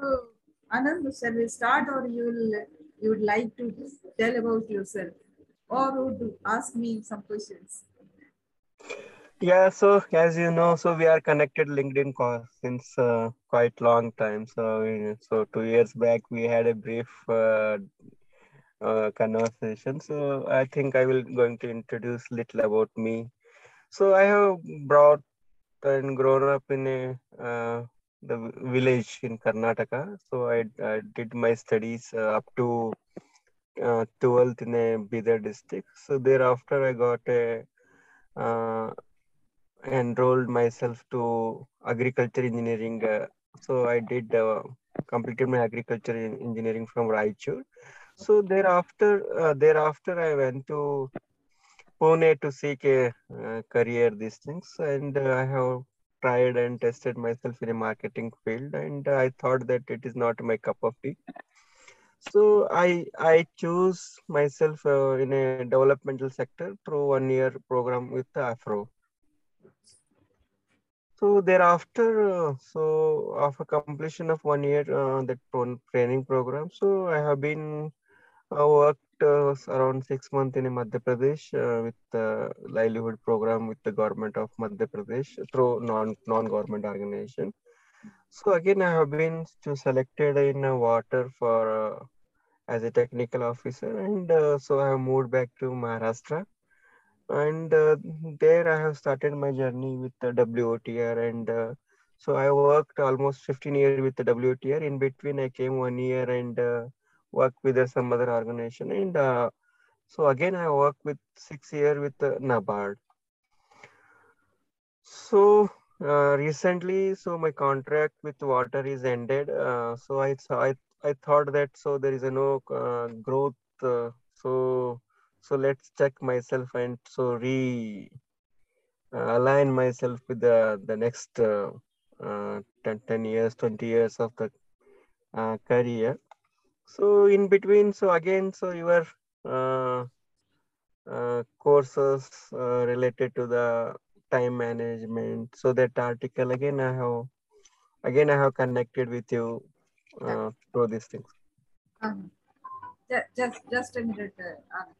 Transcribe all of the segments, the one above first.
So, Anand, shall we start or you will you would like to tell about yourself or would ask me some questions? Yeah, so as you know, so we are connected LinkedIn since uh, quite long time. So, so two years back we had a brief uh, uh, conversation. So I think I will going to introduce little about me. So I have brought and grown up in a uh, the village in Karnataka. So I, I did my studies uh, up to uh, 12th in a Bidar district. So thereafter I got a uh, enrolled myself to agriculture engineering. Uh, so I did uh, completed my agriculture in engineering from Raichur. So thereafter, uh, thereafter I went to Pune to seek a career. These things, and I have tried and tested myself in a marketing field, and I thought that it is not my cup of tea. So I I choose myself uh, in a developmental sector through one year program with Afro. So thereafter, uh, so after completion of one year, uh, that training program, so I have been uh, worked uh, around six months in Madhya Pradesh uh, with the livelihood program with the government of Madhya Pradesh through non non government organization. So again, I have been to selected in WOTR for uh, as a technical officer, and so I have moved back to Maharashtra and uh, there I have started my journey with the WOTR and uh, so I worked almost 15 years with the WOTR. In between, I came one year and uh, worked with uh, some other organization. And uh, so again, I worked with six year with uh, NABARD. So uh, recently, so my contract with WOTR is ended. Uh, so I, I I thought that so there is a no uh, growth. So so let's check myself and so re align myself with the the next uh, uh, 10, 10 years 20 years of the uh, career so in between so again so your uh, uh, courses uh, related to the time management. So that article again i have again i have connected with you uh, through these things. Um, ju- just, just a minute, uh, Anand.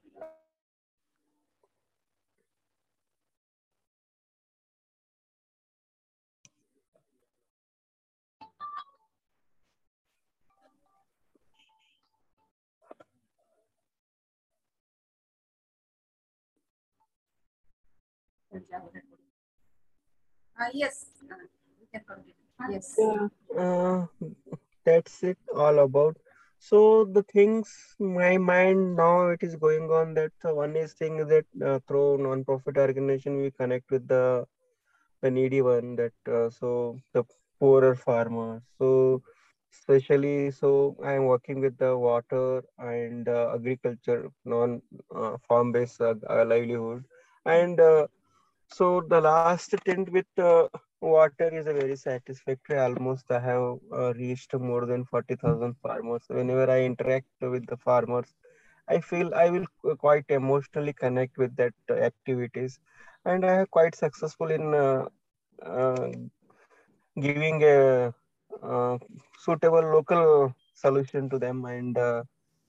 Uh, yes. Yes. uh, that's it all about so the things my mind now it is going on that uh, one is thing that uh, through non-profit organization we connect with the the needy one that uh, so the poorer farmers so especially so i am working with the water and uh, agriculture non farm based livelihood and so the last stint with uh, WOTR is a very satisfactory. Almost I have uh, reached more than 40,000 farmers. Whenever I interact with the farmers, I feel I will quite emotionally connect with that uh, activities. And I am quite successful in uh, uh, giving a uh, suitable local solution to them. And uh,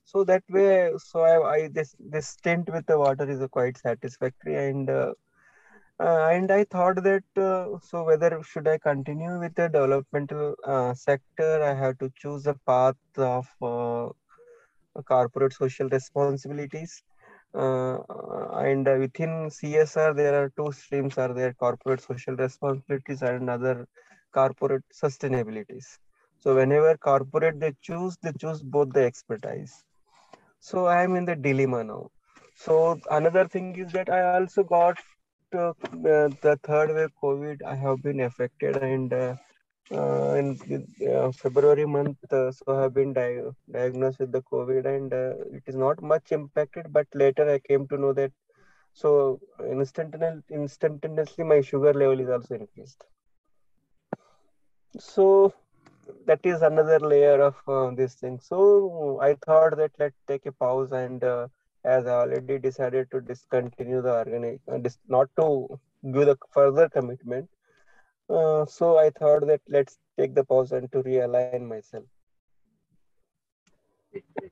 so that way, so I, I this this stint with the WOTR is quite satisfactory and uh, and I thought that uh, so whether should I continue with the developmental uh, sector, I have to choose a path of uh, corporate social responsibilities. Uh, and uh, within CSR, there are two streams: are there corporate social responsibilities and other corporate sustainabilities. So whenever corporate they choose, they choose both the expertise. So I am in the dilemma now. So another thing is that I also got uh, the third wave COVID. I have been affected, and uh, uh, in uh, February month, uh, so I have been di- diagnosed with the COVID, and uh, it is not much impacted. But later I came to know that so instantaneously, instantaneously my sugar level is also increased. So that is another layer of this thing. So I thought that let's take a pause and uh, as I already decided to discontinue the organic, uh, dis- not to give the further commitment. Uh, so I thought that let's take the pause and to realign myself. Great, great.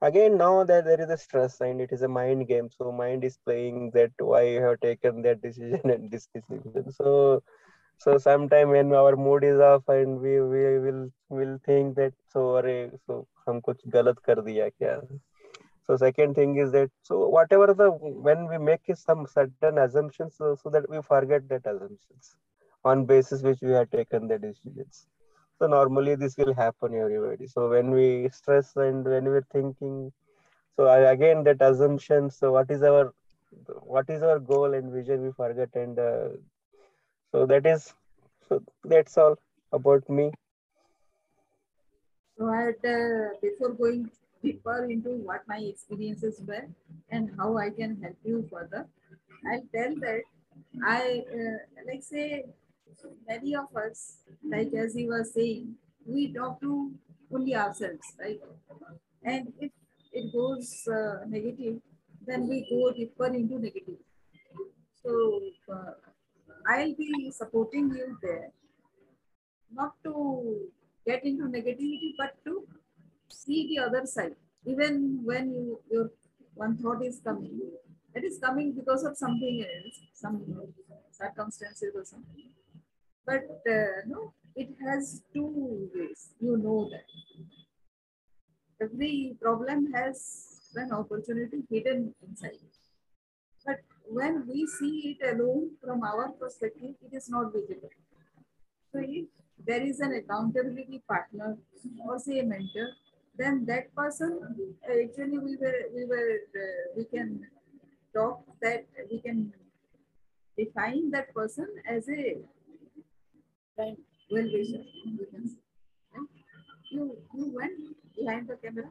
again now that there is a stress and it is a mind game so mind is playing that why you have taken that decision and this decision so so sometime when our mood is off and we we will will think that so अरे so हम कुछ गलत कर दिया क्या so second thing is that so whatever the when we make some certain assumptions so, so that we forget that assumptions on basis which we have taken the decisions. So normally this will happen everybody. So when we stress and when we're thinking so again that assumption so what is our what is our goal and vision we forget and uh, so that is so that's all about me. So I had, uh, before going deeper into what my experiences were and how I can help you further, I'll tell that I, uh, like say, many of us, like as you were saying, we talk to only ourselves, right? And if it goes uh, negative, then we go deeper into negative. So uh, I'll be supporting you there, not to get into negativity, but to see the other side. Even when you your one thought is coming, it is coming because of something else, some circumstances or something. But uh, no, it has two ways. You know that every problem has an opportunity hidden inside. But when we see it alone from our perspective, it is not visible. So if there is an accountability partner or say a mentor, then that person actually we were we were uh, we can talk that we can define that person as a well wisher. You can say. Right? You you went behind the camera.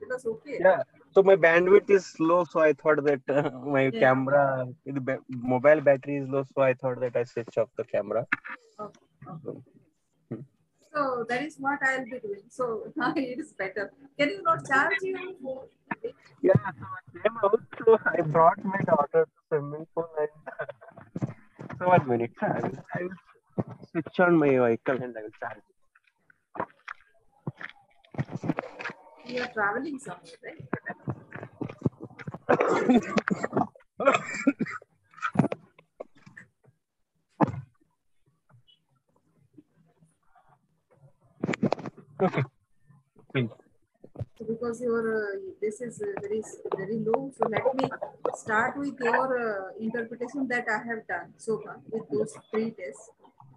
It was okay. yeah so my bandwidth is low so i thought that uh, my Yeah. camera the mobile battery is low so i thought that i switch off the camera Okay, okay. So that is what I'll be doing. So it is better. Can you not charge you? Yeah, so I came out, so I brought my daughter to swimming pool and so one minute, I will, I will switch on my vehicle and I will charge it. You are traveling somewhere, right? Please. So because your uh, this is uh, very very low. So let me start with your uh, interpretation that I have done so far with those three tests.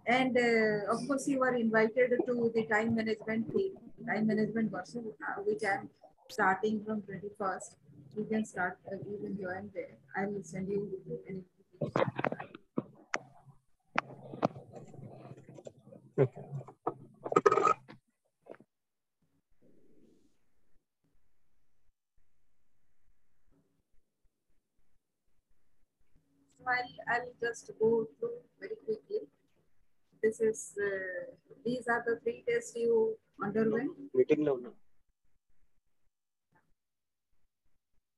And uh, of course, you are invited to the time management team, time management workshop, uh, which I am starting from 21st. You can start, you can join there. I will send you invitation. Okay. So I'll, I'll just go through very quickly. This is, uh, these are the three tests you underwent. Meeting now. no?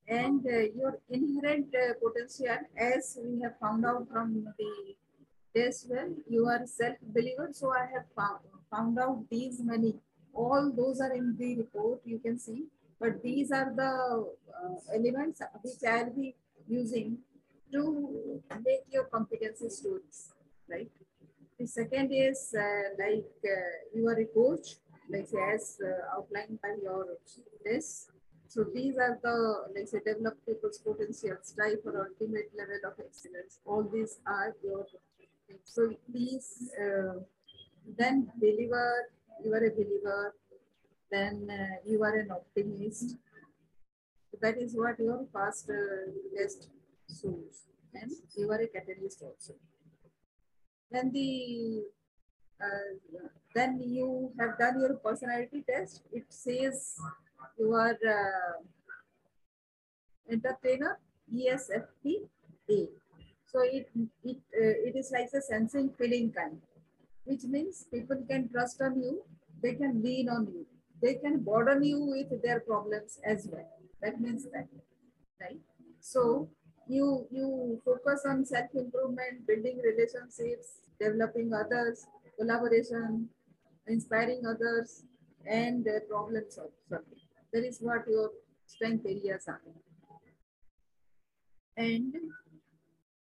and uh, your inherent uh, potential as we have found out from the test well you are self believer so i have found, found out these many all those are in the report you can see but these are the uh, elements which i'll be using to make your competency stories right the second is uh, like uh, you are a coach like as uh, outlined by your test so these are the, let's say, develop people's potential, strive for ultimate level of excellence. All these are your. So please uh, then believer, you are a believer, then uh, you are an optimist. That is what your past uh, test shows. And you are a catalyst also. Then the uh, then you have done your personality test. It says you are uh, entertainer ESFP A. So it it uh, it is like a sensing feeling kind, which means people can trust on you, they can lean on you, they can burden you with their problems as well. That means that, right? So you you focus on self improvement, building relationships, developing others, collaboration, inspiring others, and uh, problem solving. That is what your strength areas are. And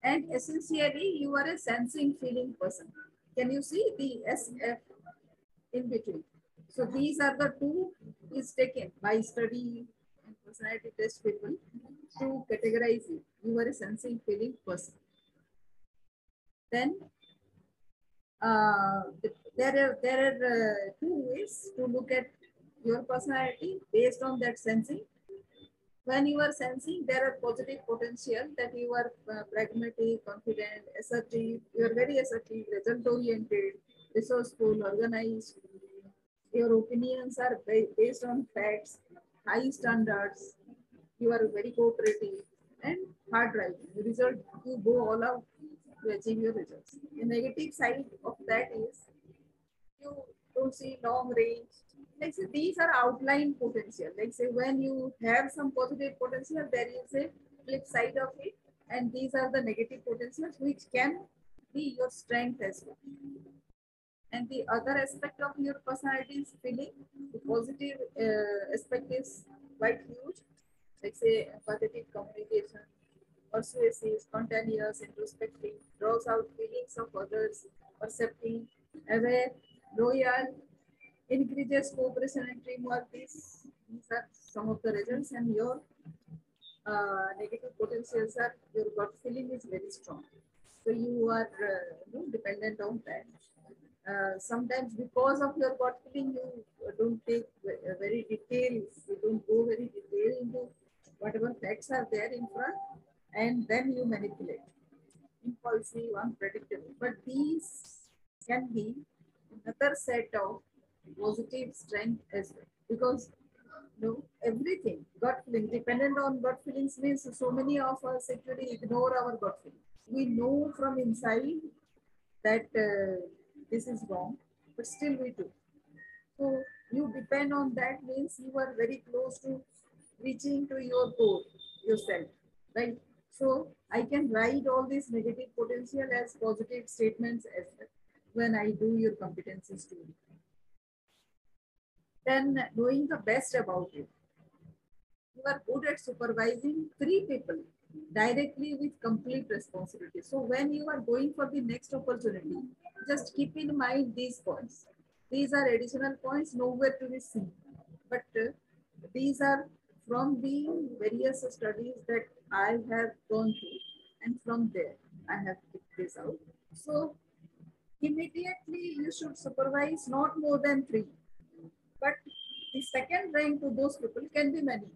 and essentially you are a sensing feeling person. Can you see the SF in between? So these are the two is taken by study personality test people to categorize you. You are a sensing feeling person. Then uh, there are there are uh, two ways to look at your personality based on that sensing. When you are sensing, there are positive potential that you are uh, pragmatic, confident, assertive. You are very assertive, result oriented, resourceful, organized. Your opinions are based on facts, high standards. You are very cooperative and hard driving. The result, you go all out to achieve your results. The negative side of that is you don't see long range. Like say these are outline potential. Like say when you have some positive potential, there is a flip side of it. And these are the negative potentials which can be your strength as well. And the other aspect of your personality is feeling. The positive uh, aspect is quite huge. Like say empathetic communication, persuasive, spontaneous, introspective, draws out feelings of others, perceptive, aware, loyal, increases cooperation and teamwork. These, these are some of the results and your uh, negative potentials are your gut feeling is very strong. So you are uh, you know, dependent on that. Uh, sometimes because of your gut feeling, you don't take very details, you don't go very detailed into whatever facts are there in front and then you manipulate. Impulsive, unpredictable. But these can be another set of positive strength as well. Because you know, everything, gut feeling, dependent on gut feelings means so many of us actually ignore our gut feeling. We know from inside that uh, this is wrong, but still we do. So you depend on that means you are very close to reaching to your goal yourself, right? So I can write all these negative potential as positive statements as well when I do your competency story. Then knowing the best about you. You are good at supervising three people directly with complete responsibility. So when you are going for the next opportunity, just keep in mind these points. These are additional points nowhere to be seen. But uh, these are from the various studies that I have gone through and from there I have picked this out. So immediately you should supervise not more than three. But the second rank to those people can be many,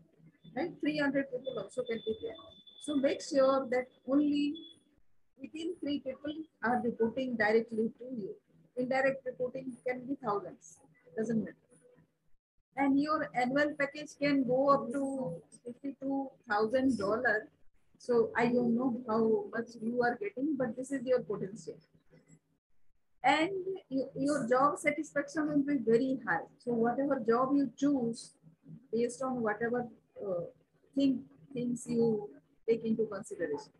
right? 300 people also can be there. So make sure that only within three people are reporting directly to you. Indirect reporting can be thousands, doesn't matter and your annual package can go up to $52,000. So I don't know how much you are getting, but this is your potential. And you, your job satisfaction will be very high. So whatever job you choose, based on whatever uh, thing, things you take into consideration.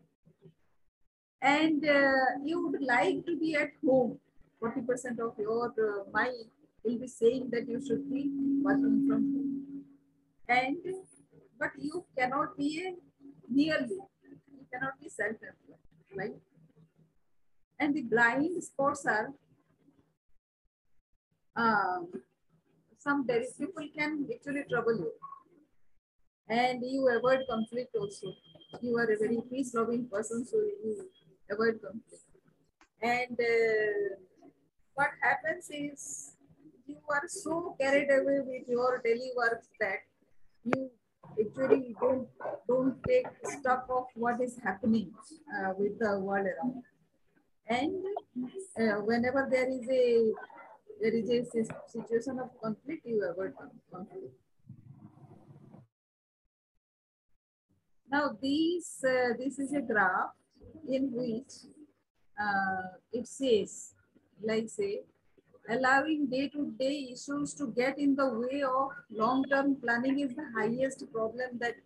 And uh, you would like to be at home, 40% of your uh, mind will be saying that you should be working from home. And but you cannot be a nearly, you cannot be self-employed, right? And the blind spots are um, some people can actually trouble you. And you avoid conflict also. You are a very peace-loving person, so you avoid conflict. And uh, what happens is you are so carried away with your daily work that you actually don't don't take stock of what is happening uh, with the world around. And uh, whenever there is a there is a situation of conflict, you avoid conflict. Now, these uh, this is a graph in which uh, it says, like say, allowing day-to-day issues to get in the way of long-term planning is the highest problem that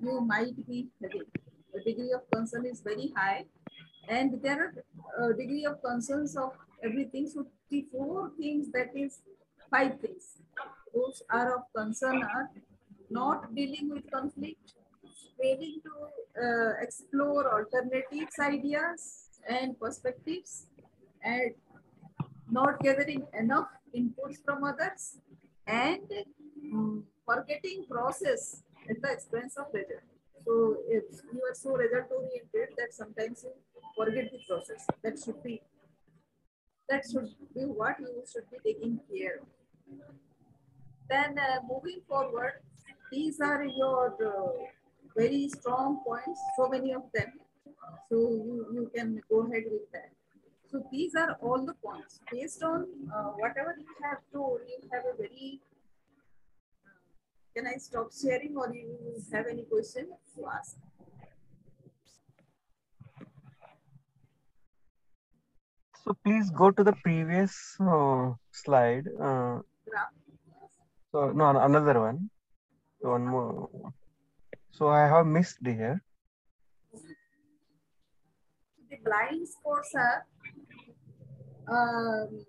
you might be having. The degree of concern is very high and there are a degree of concerns of everything. So the four things that is five things. Those are of concern are not dealing with conflict, failing to uh, explore alternatives, ideas, and perspectives, and not gathering enough inputs from others, and um, forgetting process at the expense of result. So if you are so result oriented that sometimes you forget the process. That should be that should be what you should be taking care of. Then uh, moving forward, these are your uh, very strong points, so many of them. So you, you can go ahead with that. So these are all the points. Based on uh, whatever you have told, you have a very can I stop sharing or you have any question to ask? So please go to the previous uh, slide. Uh, so no, another one. One more. So I have missed here. The blind spots are um,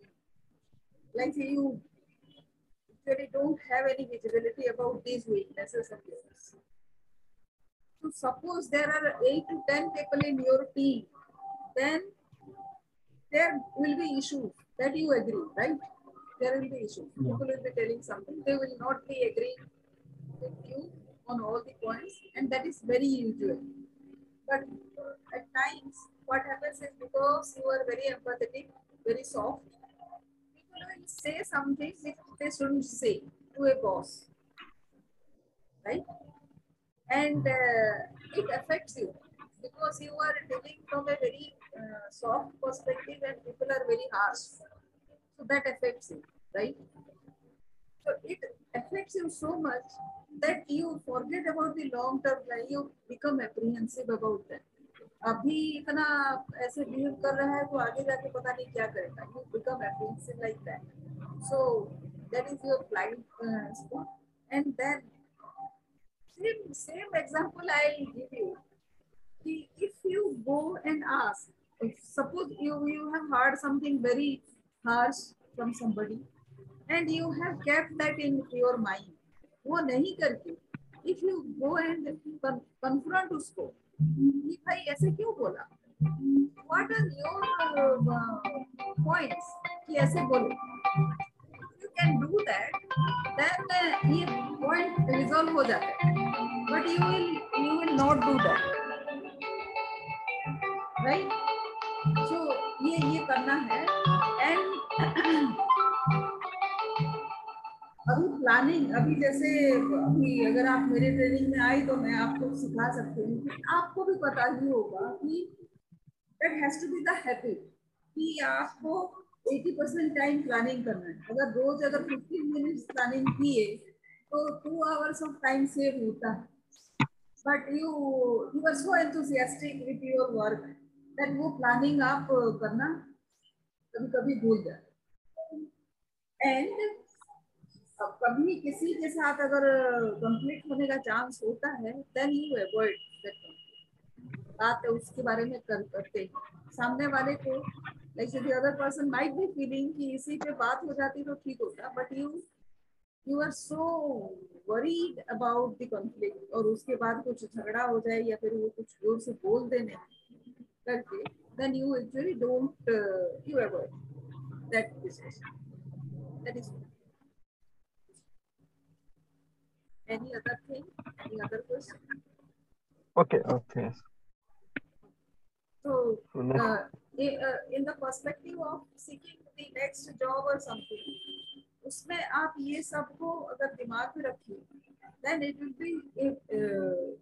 like you really don't have any visibility about these weaknesses of yours. So suppose there are eight to 10 people in your team, then there will be issues that you agree, right? There will be issues. People will be telling something. They will not be agreeing with you on all the points and that is very usual. But at times what happens is because you are very empathetic, very soft, people will say something which they shouldn't say to a boss, right? And uh, it affects you because you are dealing from a very uh, soft perspective and people are very harsh. So that affects you, right? So it affects you so much that you forget about the long term plan. You become apprehensive about that. अभी इतना ऐसे behave कर रहा है तो आगे जाके पता नहीं क्या करेगा you become apprehensive like that so that is your blind spot and then same same example i'll give you if you go and ask if suppose you you have heard something very harsh from somebody and you have kept that in your mind वो नहीं करके। If you go and confront उसको, कि भाई ऐसे क्यों बोला? What are your points कि ऐसे बोलो। You can do that then ये पॉइंट रिजॉल्व हो जाता है। But you will you will not do that right so ये ये करना है। एंड प्लानिंग अभी जैसे अभी अगर आप मेरे ट्रेनिंग में आई तो मैं आपको सिखा सकती हूँ आपको भी पता ही होगा कि that has to be the habit कि आपको 80 परसेंट टाइम प्लानिंग करना है। अगर रोज अगर 15 मिनट्स प्लानिंग किए तो two hours of time save होता है। But you you are so enthusiastic with your work that वो प्लानिंग आप करना कभी कभी भूल जाते एंड कभी किसी के साथ अगर कंप्लीट होने का चांस होता है देन यू अवॉइड बात है उसके बारे में कर, करते सामने वाले को like the other person might be feeling कि इसी पे बात हो जाती तो ठीक होता but you you are so worried about the conflict और उसके बाद कुछ झगड़ा हो जाए या फिर वो कुछ ज़ोर से बोल देने करके then you actually don't you avoid that discussion that is any other thing? Any other question? Okay okay. So uh, uh, in the perspective of उसमें आप ये सबको अगर दिमाग में रखिए then it will be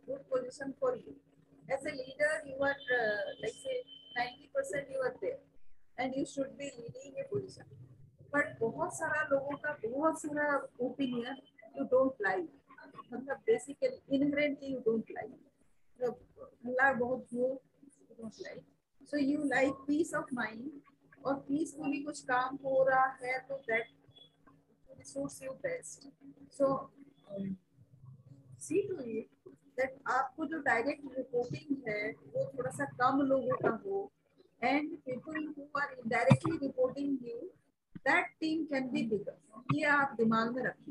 good position for you as a leader you are like say 90 percent you are there and you should be leading a position but बहुत सारा लोगों का बहुत सारा ओपिनियन यू डोंट लाइक मतलब basically inherently you don't like हल्ला बहुत हो you don't like so you like peace of mind और पीसफुली कुछ काम हो रहा है तो that suits you best so see to it that आपको जो डायरेक्ट रिपोर्टिंग है, वो थोड़ा सा कम लोगों का हो. And people who are indirectly reporting you that team can be bigger ये आप दिमाग में रखिए।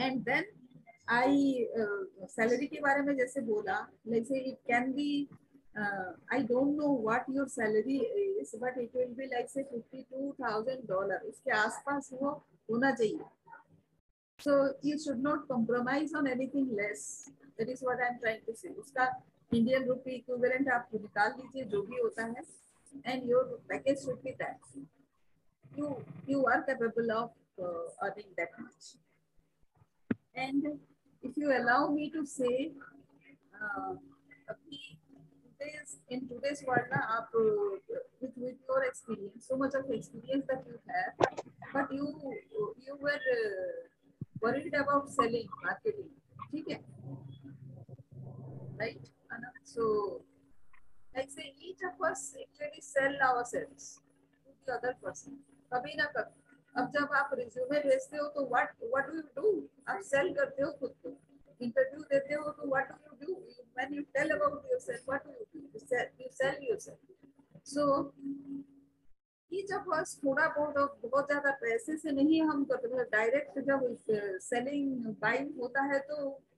एंड देन आई सैलरी के बारे में जैसे बोला जैसे it can be I don't know what your salary is but it will be like say fifty two thousand dollar इसके आसपास वो होना चाहिए। So you should not compromise on anything less that is what I am trying to say उसका Indian rupee equivalent आप निकाल लीजिए, जो भी होता है and your package should be that you you are capable of earning that much And if you allow me to say, uh, in today's world, na, aap, with, with your experience, so much of experience that you have, but you you were uh, worried about selling, marketing. Okay? Right? So, like say, each of us actually sell ourselves to the other person. Kabhi na kabhi. अब जब आप resume भेजते हो तो what what do you do आप sell करते हो खुद को। इंटरव्यू देते हो तो what do you do when you tell about yourself what do you do you sell you sell yourself so each of us थोड़ा बहुत बहुत ज़्यादा पैसे से नहीं हम करते डायरेक्ट जब सेलिंग बाइंग होता है तो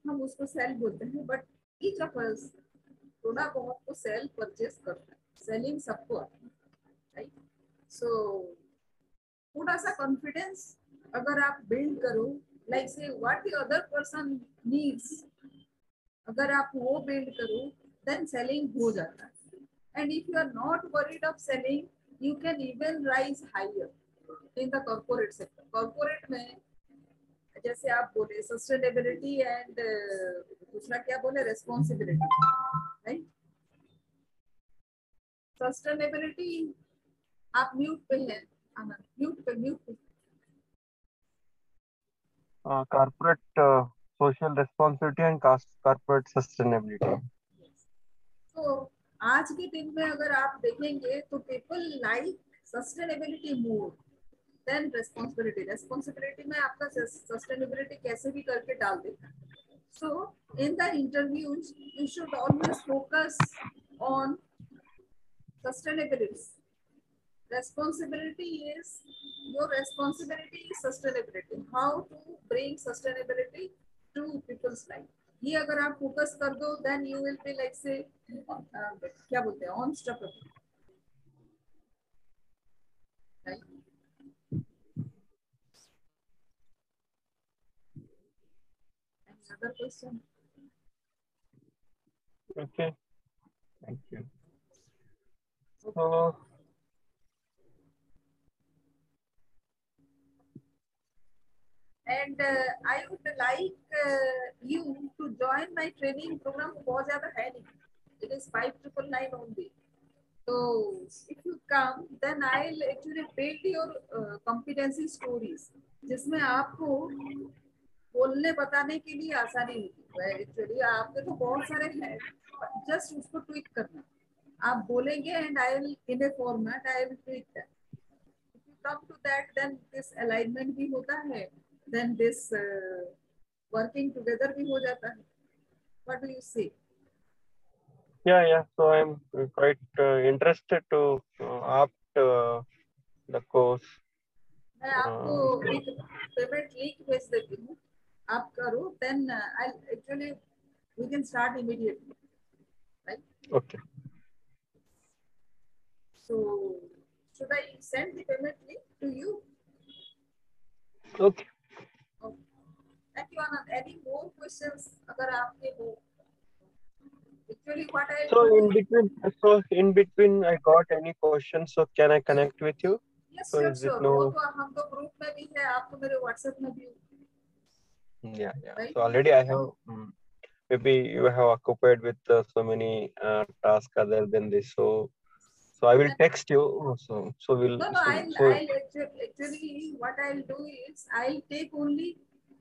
हम उसको सेल बोलते हैं। बट ऑफ़ अस थोड़ा बहुत तो सेल परचेज करता है। सेलिंग सबको आता है राइट सो थोड़ा सा कॉन्फिडेंस अगर आप बिल्ड करो like say what the other person needs अगर आप वो बिल्ड करो देन सेलिंग हो जाता है। And if you are not worried of selling you can even rise higher in the corporate sector corporate में, जैसे आप बोले सस्टेनेबिलिटी एंड दूसरा क्या बोले रेस्पॉन्सिबिलिटी राइट सस्टेनेबिलिटी आप म्यूट पे हैं। Uh, corporate uh, social responsibility and corporate sustainability. Yes. So, आज के दिन में अगर आप देखेंगे तो people like sustainability more than responsibility. Responsibility में आपका sustainability कैसे भी करके डाल देता है. So in the interviews, you should always focus on sustainability. Responsibility is your responsibility is sustainability how to bring sustainability to people's life ये अगर आप फोकस कर दो then you will be like say क्या बोलते हैं on stop Another question. Okay. Thank you. So, and uh, I would like uh, you to join my training program बहुत ज़्यादा है नहीं it is five triple nine only so if you come then I'll actually build your uh, competency stories जिसमें आपको बोलने बताने के लिए आसानी होगी एक्चुअली आपके तो बहुत सारे हैं जस्ट उसको ट्वीट करना आप बोलेंगे and I will in a format I will tweet that if you come to that then this alignment भी होता है then this uh, working together भी हो जाता है what do you say yeah, yeah. So I'm quite uh, interested to uh, opt uh, the course. मैं आपको एक पेमेंट लिंक भेज देती हूँ आप करो then I actually we can start immediately right Okay. So should I send the payment link to you? Okay. Okay. Thank you, Anand. Any more questions? अगर आपके हो Actually, what I So in between, so in between, I got any questions. So can I connect with you? yes, so sure, is it sure. no- वो तो हम तो group में भी है आप तो मेरे व्हाट्सएप में भी हो Yeah, yeah. Right. So already I have. mm, maybe you have occupied with uh, so many uh, tasks other than this. So, so I will text you. So, so we'll. No, no, so, I'll, so I'll actually, actually what I'll do is I'll take only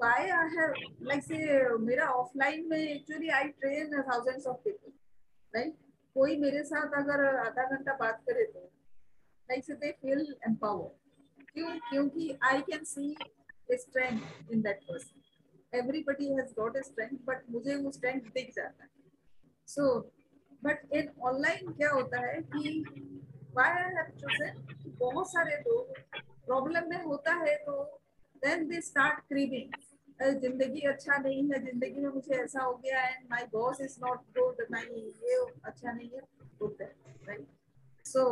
why I have like say मेरा offline में actually I train thousands of people right कोई मेरे साथ अगर आधा घंटा बात करे तो like say they feel empowered क्यों क्योंकि I can see a strength in that person everybody has got a strength but मुझे वो strength दिख जाता है so but in online क्या होता है कि why I have chosen बहुत सारे लोग प्रॉब्लम में होता है तो देन दे स्टार्ट क्रीविंग ज़िंदगी अच्छा नहीं है, ज़िंदगी में मुझे ऐसा हो गया and my boss is not good my ये अच्छा नहीं है होता है right so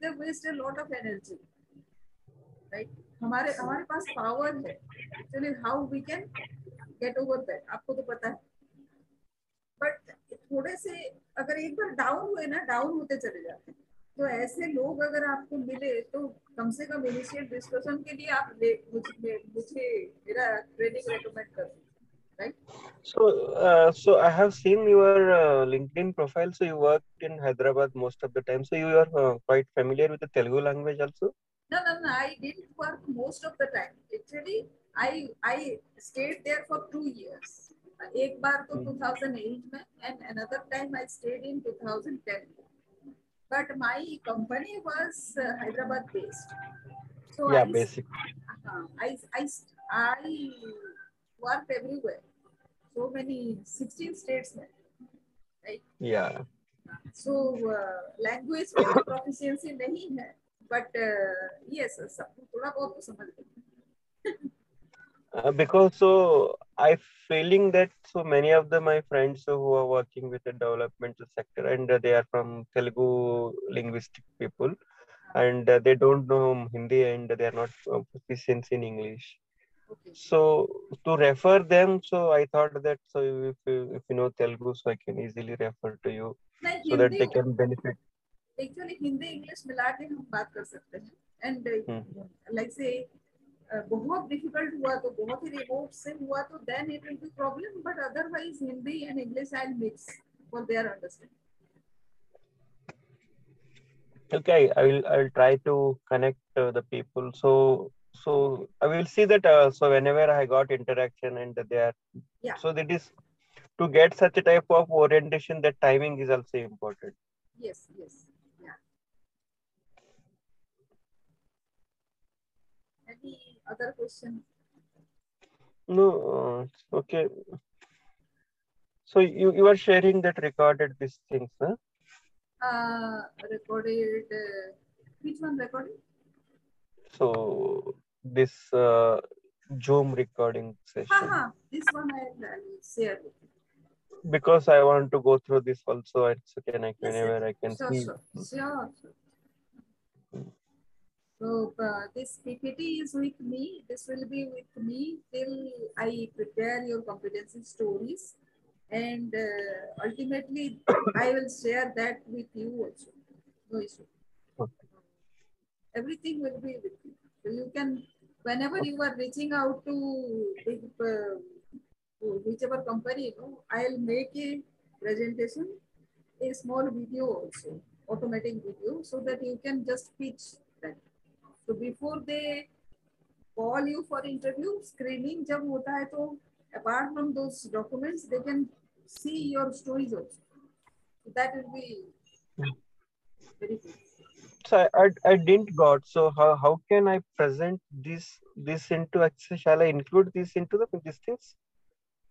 they waste a lot of energy right हमारे हमारे पास पावर है actually how we can get over that आपको तो पता है। बट थोड़े से, अगर एक बार डाउन हुए ना डाउन होते चले जाते हैं। तो ऐसे लोग अगर आपको मिले तो कम से कम इनिशियल डिस्कशन के लिए आप ले मुझे मुझे मेरा ट्रेनिंग रेकमेंड कर right So, uh, so I have seen your uh, LinkedIn profile. So you worked in Hyderabad most of the time. So you are uh, quite familiar with the Telugu language also. no no no i didn't work most of the time actually i i stayed there for two years एक बार तो 2008 में and another time I stayed in 2010 but my company was uh, Hyderabad based so yeah, I, basic. uh, I I I worked everywhere so many 16 states right Yeah. so uh, language proficiency नहीं है but uh, yes सब थोड़ा बहुत तो समझ गई Uh, because so I feeling that so many of the my friends who are working with the developmental sector and uh, they are from Telugu linguistic people and uh, they don't know Hindi and they are not uh, proficient in English. okay So to refer them, so I thought that so if you, if you know Telugu, so I can easily refer to you नहीं so that they Hindi can benefit. Actually Hindi English मिला के हम बात कर सकते हैं and hmm. Like से बहुत डिफिकल्ट हुआ तो बहुत ही रिमोट से हुआ तो then it will be problem but otherwise Hindi and English I mix for their understanding Okay, I will I will try to connect uh, the people. So so I will see that. Uh, so whenever I got interaction and they are Yeah. so that is to get such a type of orientation. That timing is also important. Yes yes या any other question? No, uh, okay. So you, you are sharing that recorded these things, huh? Uh, recorded, uh, which one recorded? So this uh, Zoom recording session. Haha, this one I will uh, share with you because I want to go through this also. It's okay, I can, yes, whenever I can. Sure, see. sure, sure. So uh, this PPT is with me. This will be with me till I prepare your competency stories, and uh, ultimately I will share that with you also. No issue. Okay. Everything will be with you. So you can, whenever you are reaching out to, uh, to whichever company, you know, I'll make a presentation, a small video also, automatic video, so that you can just pitch. So before they call you for interview, screening जब होता है तो apart from those documents, they can see your stories also. So that will be very good. So I, I, I didn't got. So how, how can I present this this into Excel? Shall I include this into the these things?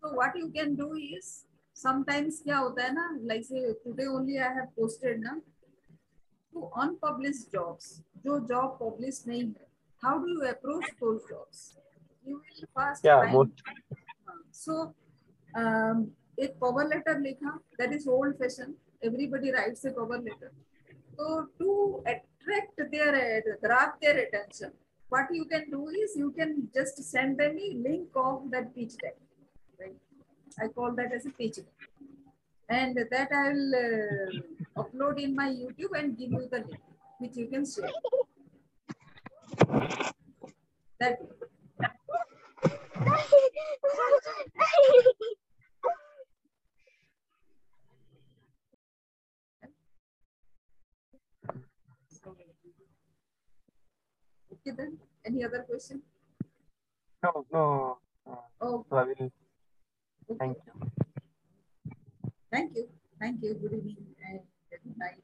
So what you can do is sometimes क्या होता है ना like say today only I have posted ना to unpublished jobs जो job published नहीं है how do you approach those jobs you will first Yeah, find most so um, एक cover letter लिखा that is old fashion everybody writes a cover letter so to attract their grab their attention what you can do is you can just send them a link of that pitch deck right I call that as a pitch deck and that I'll uh, upload in my YouTube and give you the link which you can share. That okay then. Any other question? no no Oh, So I will. Thank you. Thank you. Thank you. Good evening and good night.